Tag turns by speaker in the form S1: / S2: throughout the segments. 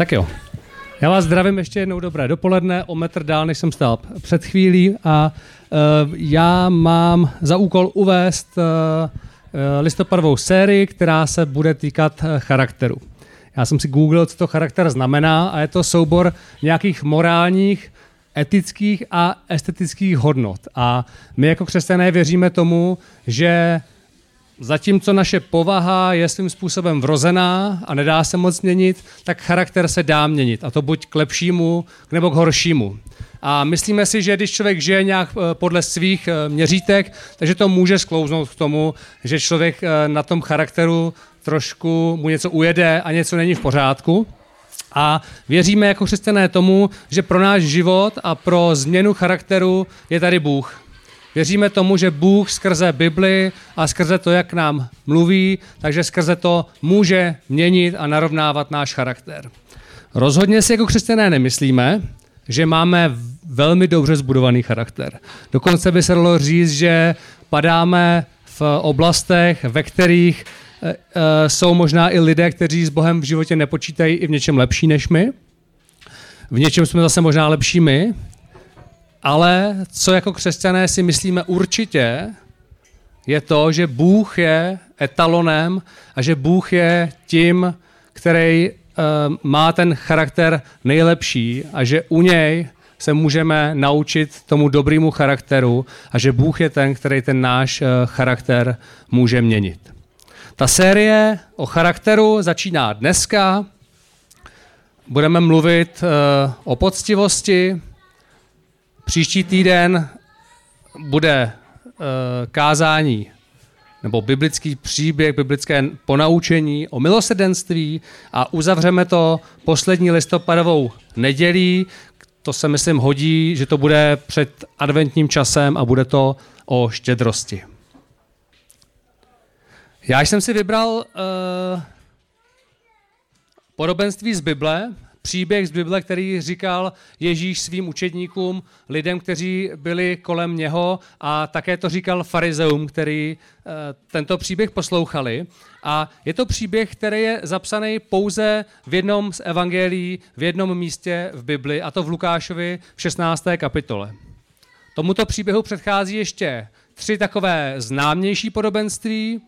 S1: Tak jo. Já vás zdravím ještě jednou dobré dopoledne, o metr dál, než jsem stál před chvílí a uh, já mám za úkol uvést uh, listopadovou sérii, která se bude týkat charakteru. Já jsem si googlil, co to charakter znamená a je to soubor nějakých morálních, etických a estetických hodnot. A my jako křesťané věříme tomu, že Zatímco naše povaha je svým způsobem vrozená a nedá se moc měnit, tak charakter se dá měnit. A to buď k lepšímu, nebo k horšímu. A myslíme si, že když člověk žije nějak eh, podle svých eh, měřítek, takže to může sklouznout k tomu, že člověk eh, na tom charakteru trošku mu něco ujede a něco není v pořádku. A věříme jako křesťané tomu, že pro náš život a pro změnu charakteru je tady Bůh. Věříme tomu, že Bůh skrze Bibli a skrze to, jak nám mluví, takže skrze to může měnit a narovnávat náš charakter. Rozhodně si jako křesťané nemyslíme, že máme velmi dobře zbudovaný charakter. Dokonce by se dalo říct, že padáme v oblastech, ve kterých e, e, jsou možná i lidé, kteří s Bohem v životě nepočítají i v něčem lepší než my. V něčem jsme zase možná lepší my, ale co jako křesťané si myslíme určitě, je to, že Bůh je etalonem a že Bůh je tím, který uh, má ten charakter nejlepší a že u něj se můžeme naučit tomu dobrému charakteru a že Bůh je ten, který ten náš uh, charakter může měnit. Ta série o charakteru začíná dneska. Budeme mluvit uh, o poctivosti, Příští týden bude uh, kázání nebo biblický příběh, biblické ponaučení o milosrdenství a uzavřeme to poslední listopadovou nedělí. To se myslím hodí, že to bude před adventním časem a bude to o štědrosti. Já jsem si vybral uh, podobenství z Bible, příběh z Bible, který říkal Ježíš svým učedníkům, lidem, kteří byli kolem něho a také to říkal farizeum, který uh, tento příběh poslouchali. A je to příběh, který je zapsaný pouze v jednom z evangelií, v jednom místě v Bibli, a to v Lukášovi v 16. kapitole. Tomuto příběhu předchází ještě tři takové známější podobenství,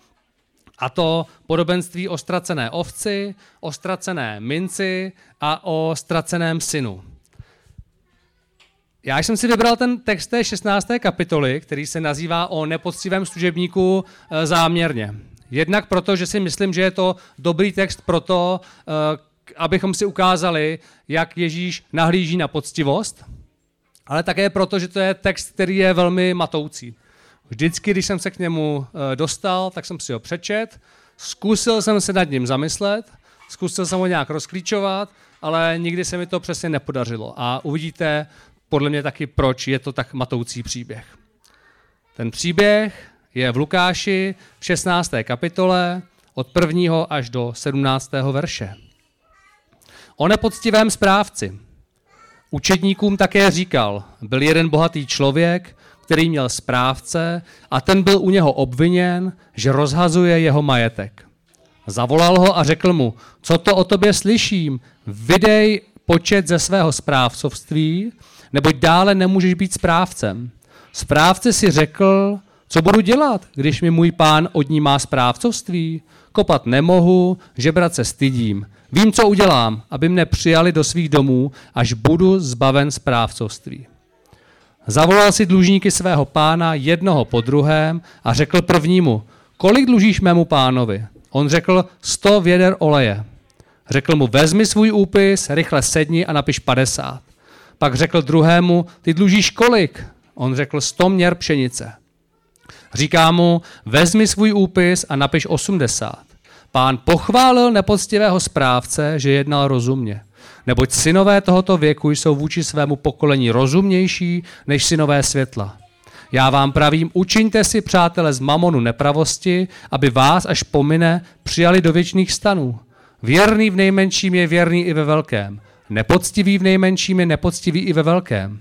S1: a to podobenství o ztracené ovci, o ztracené minci a o ztraceném synu. Já jsem si vybral ten text té 16. kapitoly, který se nazývá o nepoctivém služebníku e, záměrně. Jednak proto, že si myslím, že je to dobrý text pro to, e, abychom si ukázali, jak Ježíš nahlíží na poctivost, ale také proto, že to je text, který je velmi matoucí. Vždycky, když jsem se k němu eh, dostal, tak jsem si ho přečet, zkusil jsem se nad ním zamyslet, zkusil jsem ho nějak rozklíčovat, ale nikdy se mi to přesně nepodařilo. A uvidíte podle mě taky, proč je to tak matoucí příběh. Ten příběh je v Lukáši v 16. kapitole od 1. až do 17. verše. O nepoctivém správci. Učedníkům také říkal, byl jeden bohatý člověk, který měl správce a ten byl u něho obviněn, že rozhazuje jeho majetek. Zavolal ho a řekl mu, co to o tobě slyším, vydej počet ze svého správcovství, neboť dále nemůžeš být správcem. Správce si řekl, co budu dělat, když mi můj pán odnímá správcovství? Kopat nemohu, žebrat se stydím. Vím, co udělám, aby mne přijali do svých domů, až budu zbaven správcovství. Zavolal si dlužníky svého pána jednoho po druhém a řekl prvnímu, kolik dlužíš mému pánovi? On řekl, sto věder oleje. Řekl mu, vezmi svůj úpis, rychle sedni a napiš 50. Pak řekl druhému, ty dlužíš kolik? On řekl, sto měr pšenice. Říká mu, vezmi svůj úpis a napiš 80. Pán pochválil nepoctivého správce, že jednal rozumně. Neboť synové tohoto věku jsou vůči svému pokolení rozumnější než synové světla. Já vám pravím, učiňte si, přátelé, z mamonu nepravosti, aby vás, až pomine, přijali do věčných stanů. Věrný v nejmenším je věrný i ve velkém. Nepoctivý v nejmenším je nepoctivý i ve velkém.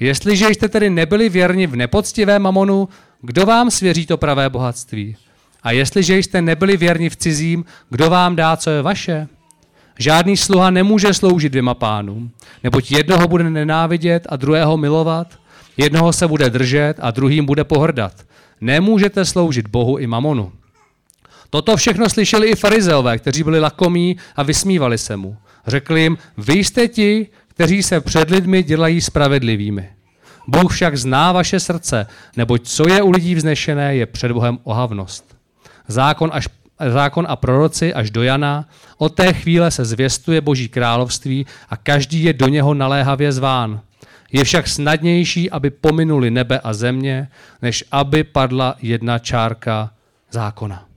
S1: Jestliže jste tedy nebyli věrni v nepoctivém mamonu, kdo vám svěří to pravé bohatství? A jestliže jste nebyli věrni v cizím, kdo vám dá, co je vaše? Žádný sluha nemůže sloužit dvěma pánům, neboť jednoho bude nenávidět a druhého milovat, jednoho se bude držet a druhým bude pohrdat. Nemůžete sloužit Bohu i mamonu. Toto všechno slyšeli i farizeové, kteří byli lakomí a vysmívali se mu. Řekli jim, vy jste ti, kteří se před lidmi dělají spravedlivými. Bůh však zná vaše srdce, neboť co je u lidí vznešené, je před Bohem ohavnost. Zákon, až, zákon a proroci až do Jana, od té chvíle se zvěstuje Boží království a každý je do něho naléhavě zván. Je však snadnější, aby pominuli nebe a země, než aby padla jedna čárka zákona.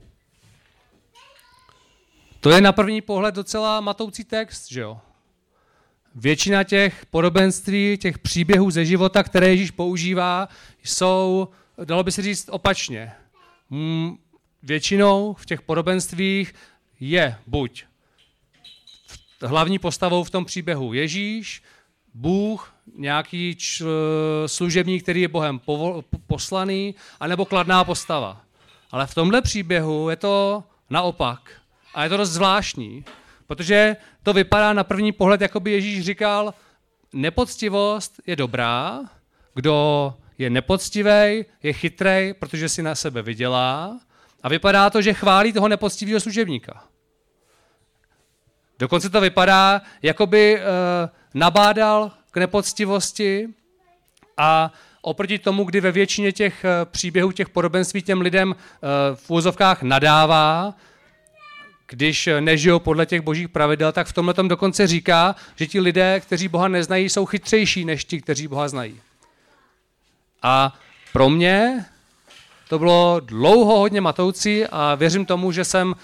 S1: To je na první pohled docela matoucí text, že jo? Většina těch podobenství, těch příběhů ze života, které Ježíš používá, jsou, dalo by se říct, opačně. Hmm, většinou v těch podobenstvích je buď hlavní postavou v tom příběhu Ježíš, Bůh, nějaký č, služebník, který je Bohem povol, poslaný, anebo kladná postava. Ale v tomhle příběhu je to naopak. A je to dost zvláštní, protože to vypadá na první pohled, jako by Ježíš říkal, nepoctivost je dobrá, kdo je nepoctivý, je chytrej, protože si na sebe vydělá a vypadá to, že chválí toho nepoctivého služebníka. Dokonce to vypadá, jako by e, nabádal k nepoctivosti a oproti tomu, kdy ve většině těch eh, příběhů, těch podobenství těm lidem e, v úzovkách nadává, když nežijou podle těch božích pravidel, tak v tomhle tom dokonce říká, že ti lidé, kteří Boha neznají, jsou chytřejší než ti, kteří Boha znají. A pro mě to bylo dlouho hodně matoucí a věřím tomu, že jsem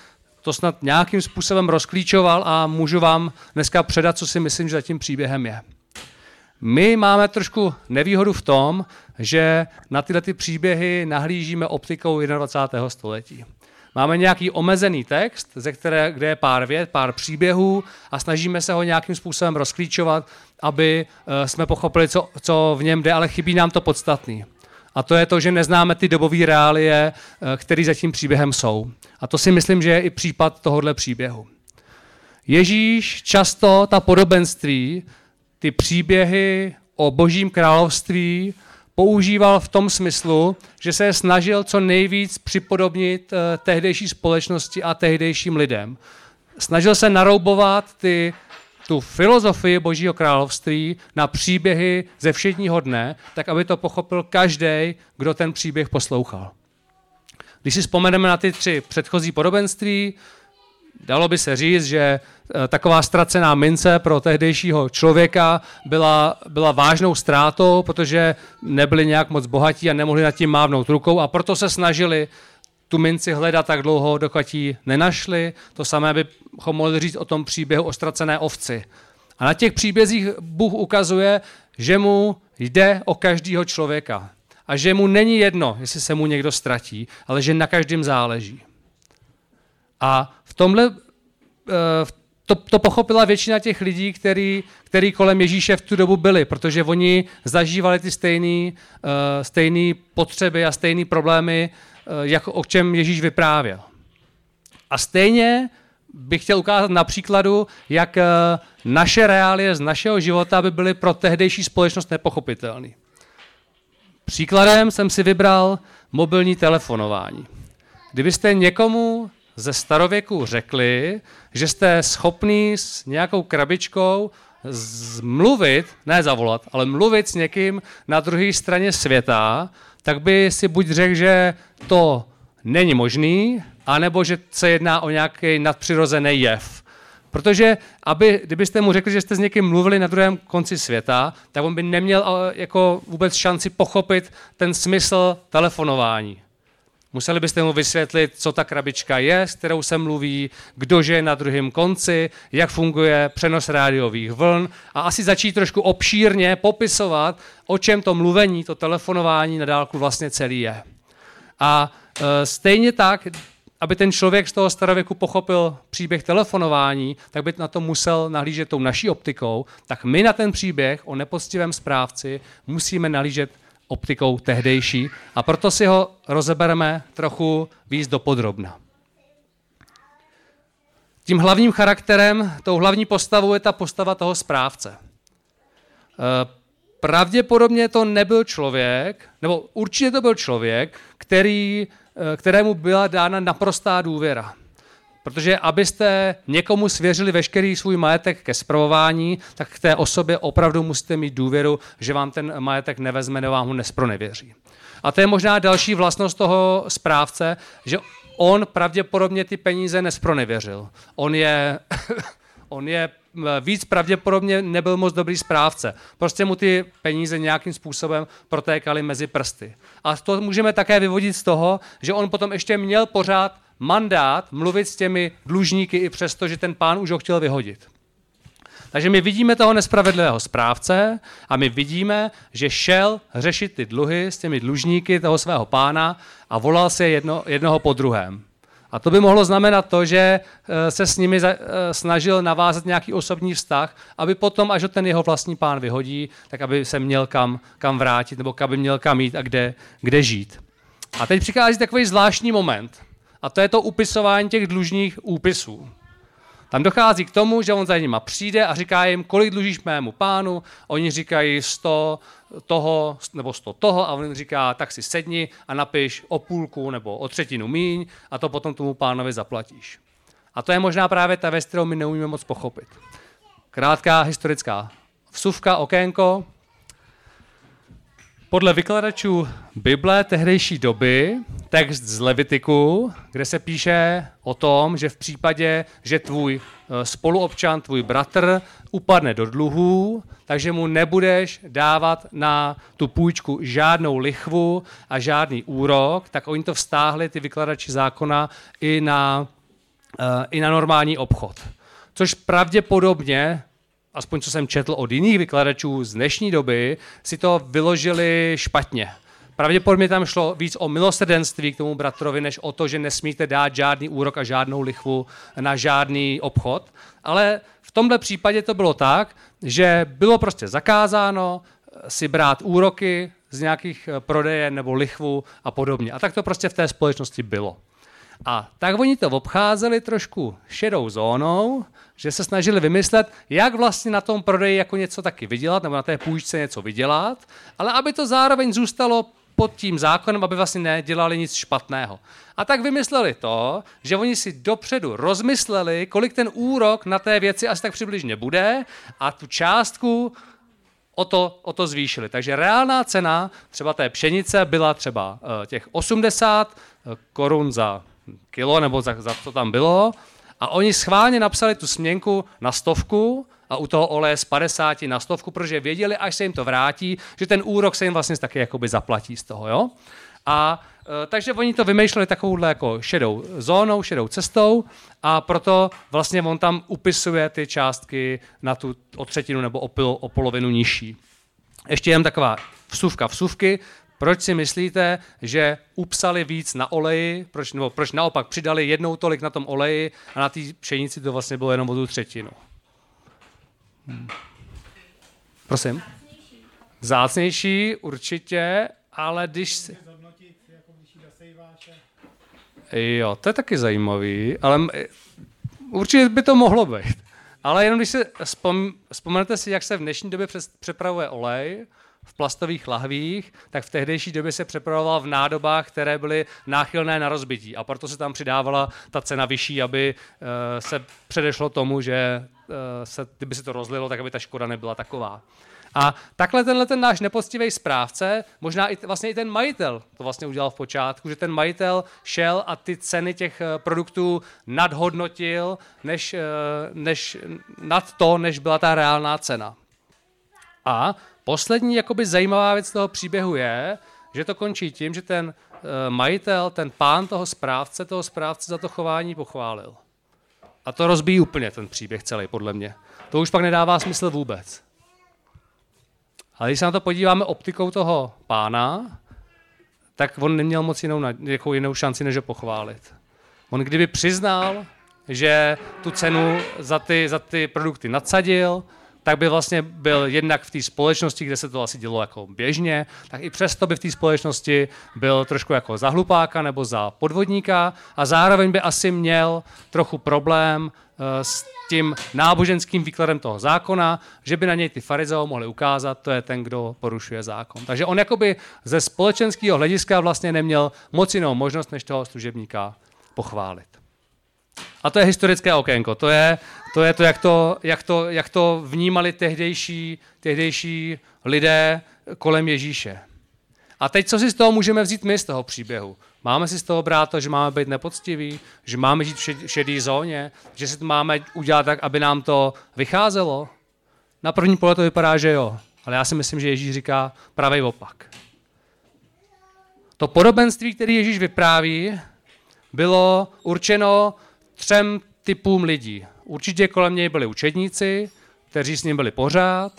S1: to snad nějakým způsobem rozklíčoval a můžu vám dneska předat, co si myslím, že za tím příběhem je. My máme trošku nevýhodu v tom, že na tyhle ty příběhy nahlížíme optikou 21. století. Máme nějaký omezený text, ze které, kde je pár vět, pár příběhů a snažíme se ho nějakým způsobem rozklíčovat, aby eh, jsme pochopili, co, co v něm jde, ale chybí nám to podstatný. A to je to, že neznáme ty dobové reálie, eh, které za tím příběhem jsou. A to si myslím, že je i případ tohohle příběhu. Ježíš často ta podobenství, ty příběhy o božím království používal v tom smyslu, že se snažil co nejvíc připodobnit eh, tehdejší společnosti a tehdejším lidem. Snažil se naroubovat ty, tu filozofii Božího království na příběhy ze všedního dne, tak aby to pochopil každý, kdo ten příběh poslouchal. Když si vzpomeneme na ty tři předchozí podobenství, Dalo by se říct, že eh, taková ztracená mince pro tehdejšího člověka byla, byla vážnou ztrátou, protože nebyli nějak moc bohatí a nemohli nad tím mávnout rukou a proto se snažili tu minci hledat tak dlouho, dokud ji nenašli. To samé bychom mohli říct o tom příběhu o ztracené ovci. A na těch příbězích Bůh ukazuje, že mu jde o každého člověka. A že mu není jedno, jestli se mu někdo ztratí, ale že na každém záleží. A v tomhle eh, to, to pochopila většina těch lidí, který, který kolem Ježíše v tu dobu byli, protože oni zažívali ty stejné uh, stejný potřeby a stejné problémy, uh, jako o čem Ježíš vyprávěl. A stejně bych chtěl ukázat na příkladu, jak uh, naše reálie z našeho života by byly pro tehdejší společnost nepochopitelné. Příkladem jsem si vybral mobilní telefonování. Kdybyste někomu ze starověku řekli, že jste schopný s nějakou krabičkou zmluvit, ne zavolat, ale mluvit s někým na druhé straně světa, tak by si buď řekl, že to není možný, anebo že se jedná o nějaký nadpřirozený jev. Protože aby, kdybyste mu řekli, že jste s někým mluvili na druhém konci světa, tak on by neměl eh, jako vůbec šanci pochopit ten smysl telefonování. Museli byste mu vysvětlit, co ta krabička je, s kterou se mluví, kdo je na druhém konci, jak funguje přenos rádiových vln a asi začít trošku obšírně popisovat, o čem to mluvení, to telefonování na dálku vlastně celý je. A e, stejně tak, aby ten člověk z toho starověku pochopil příběh telefonování, tak by na to musel nahlížet tou naší optikou, tak my na ten příběh o nepoctivém správci musíme nahlížet optikou tehdejší a proto si ho rozebereme trochu víc do podrobna. tím hlavním charakterem, tou hlavní postavou je ta postava toho správce. Eh, pravděpodobně to nebyl člověk, nebo určitě to byl člověk, který, eh, kterému byla dána naprostá důvěra. Protože abyste někomu svěřili veškerý svůj majetek ke zpravování, tak k té osobě opravdu musíte mít důvěru, že vám ten majetek nevezme nebo vám ho nespronevěří. A to je možná další vlastnost toho správce, že on pravděpodobně ty peníze nespronevěřil. On je, on je víc pravděpodobně nebyl moc dobrý správce. Prostě mu ty peníze nějakým způsobem protékaly mezi prsty. A to můžeme také vyvodit z toho, že on potom ještě měl pořád mandát mluvit s těmi dlužníky i přesto, že ten pán už ho chtěl vyhodit. Takže my vidíme toho nespravedlivého správce a my vidíme, že šel řešit ty dluhy s těmi dlužníky toho svého pána a volal se jedno, jednoho po druhém. A to by mohlo znamenat to, že eh, se s nimi eh, snažil navázat nějaký osobní vztah, aby potom, až ho ten jeho vlastní pán vyhodí, tak aby se měl kam, kam vrátit, nebo aby měl kam jít a kde, kde žít. A teď přichází takový zvláštní moment. A to je to upisování těch dlužních úpisů. Tam dochází k tomu, že on za nima přijde a říká jim, kolik dlužíš mému pánu. Oni říkají 100 toho nebo 100 toho a on jim říká, tak si sedni a napiš o půlku nebo o třetinu míň a to potom tomu pánovi zaplatíš. A to je možná právě ta věc, kterou my neumíme moc pochopit. Krátká historická vsuvka, okénko. Podle vykladačů Bible tehdejší doby, text z Levitiku, kde se píše o tom, že v případě, že tvůj eh, spoluobčan, tvůj bratr upadne do dluhů, takže mu nebudeš dávat na tu půjčku žádnou lichvu a žádný úrok, tak oni to vztáhli, ty vykladači zákona, i na, uh, i na normální obchod. Což pravděpodobně aspoň co jsem četl od jiných vykladačů z dnešní doby, si to vyložili špatně. Pravděpodobně tam šlo víc o milosrdenství k tomu bratrovi, než o to, že nesmíte dát žádný úrok a žádnou lichvu na žádný obchod. Ale v tomhle případě to bylo tak, že bylo prostě zakázáno si brát úroky z nějakých eh, prodeje nebo lichvu a podobně. A tak to prostě v té společnosti bylo. A tak oni to obcházeli trošku šedou zónou, že se snažili vymyslet, jak vlastně na tom prodeji jako něco taky vydělat, nebo na té půjčce něco vydělat, ale aby to zároveň zůstalo pod tím zákonem, aby vlastně nedělali nic špatného. A tak vymysleli to, že oni si dopředu rozmysleli, kolik ten úrok na té věci asi tak přibližně bude a tu částku o to, o to zvýšili. Takže reálná cena třeba té pšenice byla třeba uh, těch 80 uh, korun za kilo, nebo za, za co tam bylo, a oni schválně napsali tu směnku na stovku a u toho oleje z 50 na stovku, protože věděli, až se jim to vrátí, že ten úrok se jim vlastně taky jakoby zaplatí z toho. Jo? A e, takže oni to vymýšleli takovouhle jako šedou zónou, šedou cestou a proto vlastně on tam upisuje ty částky na tu o třetinu nebo o, pil, o polovinu nižší. Ještě jen taková vsuvka vsuvky. Proč si myslíte, že upsali víc na oleji, proč, nebo proč naopak přidali jednou tolik na tom oleji a na té pšenici to vlastně bylo jenom o tu třetinu? Hmm. Prosím? Zácnější určitě, ale když si... Jo, to je taky zajímavý, ale určitě by to mohlo být. Ale jenom když si vzpom, vzpomenete si, jak se v dnešní době přepravuje olej, v plastových lahvích, tak v tehdejší době se přepravoval v nádobách, které byly náchylné na rozbití. A proto se tam přidávala ta cena vyšší, aby uh, se předešlo tomu, že uh, se, kdyby se to rozlilo, tak aby ta škoda nebyla taková. A takhle tenhle ten náš nepoctivý správce, možná i vlastně i ten majitel to vlastně udělal v počátku, že ten majitel šel a ty ceny těch eh, produktů nadhodnotil než, než nad to, než byla ta reálná cena. A Poslední jakoby zajímavá věc toho příběhu je, že to končí tím, že ten uh, majitel, ten pán toho správce, toho správce za to chování pochválil. A to rozbíjí úplně ten příběh celý, podle mě. To už pak nedává smysl vůbec. Ale když se na to podíváme optikou toho pána, tak on neměl moc jinou, jako jinou šanci, než ho pochválit. On kdyby přiznal, že tu cenu za ty, za ty produkty nadsadil, tak by vlastně byl jednak v té společnosti, kde se to asi dělo jako běžně, tak i přesto by v té společnosti byl trošku jako za hlupáka nebo za podvodníka a zároveň by asi měl trochu problém s tím náboženským výkladem toho zákona, že by na něj ty farizeo mohli ukázat, to je ten, kdo porušuje zákon. Takže on jakoby ze společenského hlediska vlastně neměl moc jinou možnost, než toho služebníka pochválit. A to je historické okénko. To je to, je to, jak, to jak, to, jak to vnímali tehdejší, tehdejší lidé kolem Ježíše. A teď, co si z toho můžeme vzít my z toho příběhu? Máme si z toho brát to, že máme být nepoctiví, že máme žít v šedé zóně, že si to máme udělat tak, aby nám to vycházelo? Na první pohled to vypadá, že jo. Ale já si myslím, že Ježíš říká pravý opak. To podobenství, které Ježíš vypráví, bylo určeno třem typům lidí. Určitě kolem něj byli učedníci, kteří s ním byli pořád.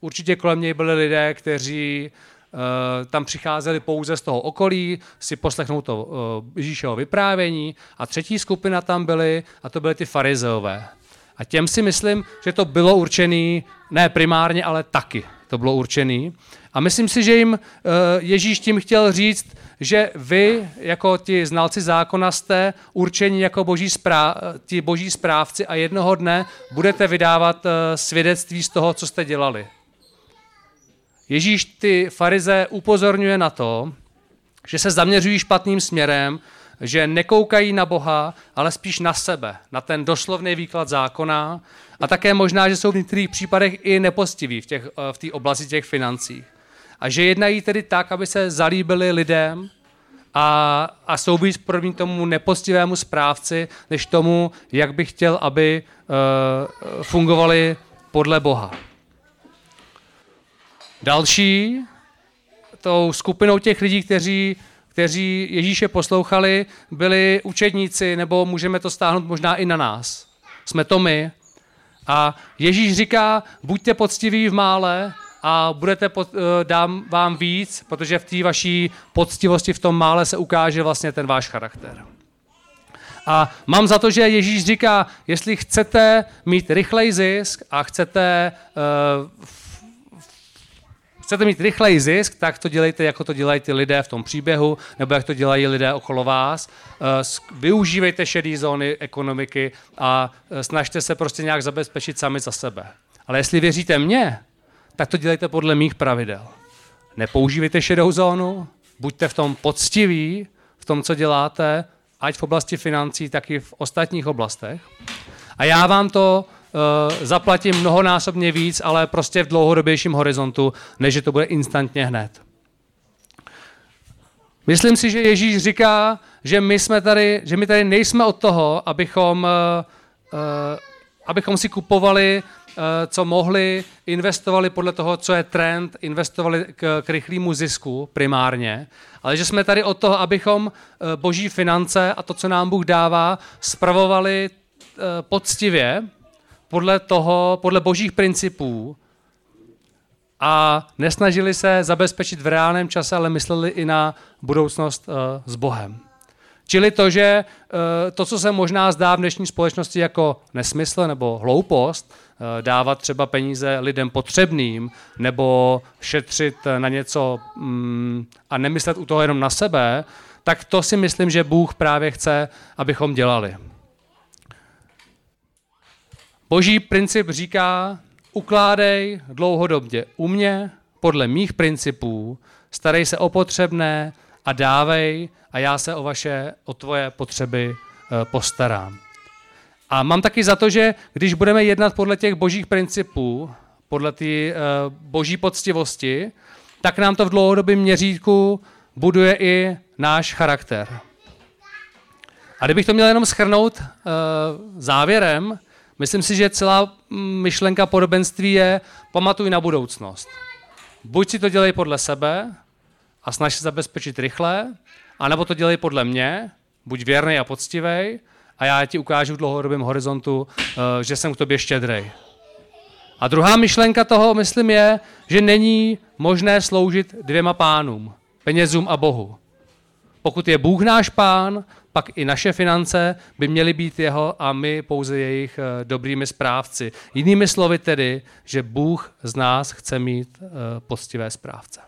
S1: Určitě kolem něj byli lidé, kteří Eh, tam přicházeli pouze z toho okolí, si poslechnout to eh, Ježíšeho vyprávění. A třetí skupina tam byly, a to byly ty farizeové. A těm si myslím, že to bylo určený, ne primárně, ale taky to bylo určený. A myslím si, že jim eh, Ježíš tím chtěl říct, že vy, jako ti znalci zákona, jste určení jako boží správ, ti boží správci a jednoho dne budete vydávat svědectví z toho, co jste dělali. Ježíš ty farize upozorňuje na to, že se zaměřují špatným směrem, že nekoukají na Boha, ale spíš na sebe, na ten doslovný výklad zákona a také možná, že jsou v některých případech i nepostiví v, těch, v té oblasti těch financí. A že jednají tedy tak, aby se zalíbili lidem a, a jsou víc podobní tomu nepostivému správci, než tomu, jak by chtěl, aby uh, fungovali podle Boha. Další, tou skupinou těch lidí, kteří, kteří Ježíše poslouchali, byli učedníci, nebo můžeme to stáhnout možná i na nás. Jsme to my. A Ježíš říká, buďte poctiví v mále a budete pod, eh, dám vám víc, protože v té vaší poctivosti v tom mále se ukáže vlastně ten váš charakter. A mám za to, že Ježíš říká, jestli chcete mít rychlej zisk a chcete uh, chcete mít rychlej zisk, tak to dělejte, jako to dělají ty lidé v tom příběhu, nebo jak to dělají lidé okolo vás. Eh, využívejte šedé zóny ekonomiky a eh, snažte se prostě nějak zabezpečit sami za sebe. Ale jestli věříte mně, tak to dělejte podle mých pravidel. Nepoužívejte šedou zónu, buďte v tom poctiví, v tom, co děláte, ať v oblasti financí, tak i v ostatních oblastech. A já vám to zaplatím mnohonásobně víc, ale prostě v dlouhodobějším horizontu, než že to bude instantně hned. Myslím si, že Ježíš říká, že my, jsme tady, že my tady nejsme od toho, abychom, uh, abychom si kupovali, uh, co mohli, investovali podle toho, co je trend, investovali k, k rychlému zisku primárně, ale že jsme tady od toho, abychom uh, boží finance a to, co nám Bůh dává, spravovali uh, poctivě podle toho, podle božích principů a nesnažili se zabezpečit v reálném čase, ale mysleli i na budoucnost uh, s Bohem. Čili to, že uh, to, co se možná zdá v dnešní společnosti jako nesmysl nebo hloupost, uh, dávat třeba peníze lidem potřebným nebo šetřit na něco um, a nemyslet u toho jenom na sebe, tak to si myslím, že Bůh právě chce, abychom dělali. Boží princip říká, ukládej dlouhodobě u mě podle mých principů, starej se o potřebné a dávej a já se o vaše, o tvoje potřeby eh, postarám. A mám taky za to, že když budeme jednat podle těch božích principů, podle té uh, boží poctivosti, tak nám to v dlouhodobém měřítku buduje i náš charakter. A kdybych to měl jenom schrnout uh, závěrem, Myslím si, že celá myšlenka podobenství je pamatuj na budoucnost. Buď si to dělej podle sebe a snaž se zabezpečit rychle, anebo to dělej podle mě, buď věrný a poctivý, a já ti ukážu v dlouhodobém horizontu, eh, že jsem k tobě štědrej. A druhá myšlenka toho, myslím, je, že není možné sloužit dvěma pánům, penězům a Bohu. Pokud je Bůh náš pán, pak i naše finance by měly být jeho a my pouze jejich eh, dobrými správci. Jinými slovy tedy, že Bůh z nás chce mít eh, postivé správce.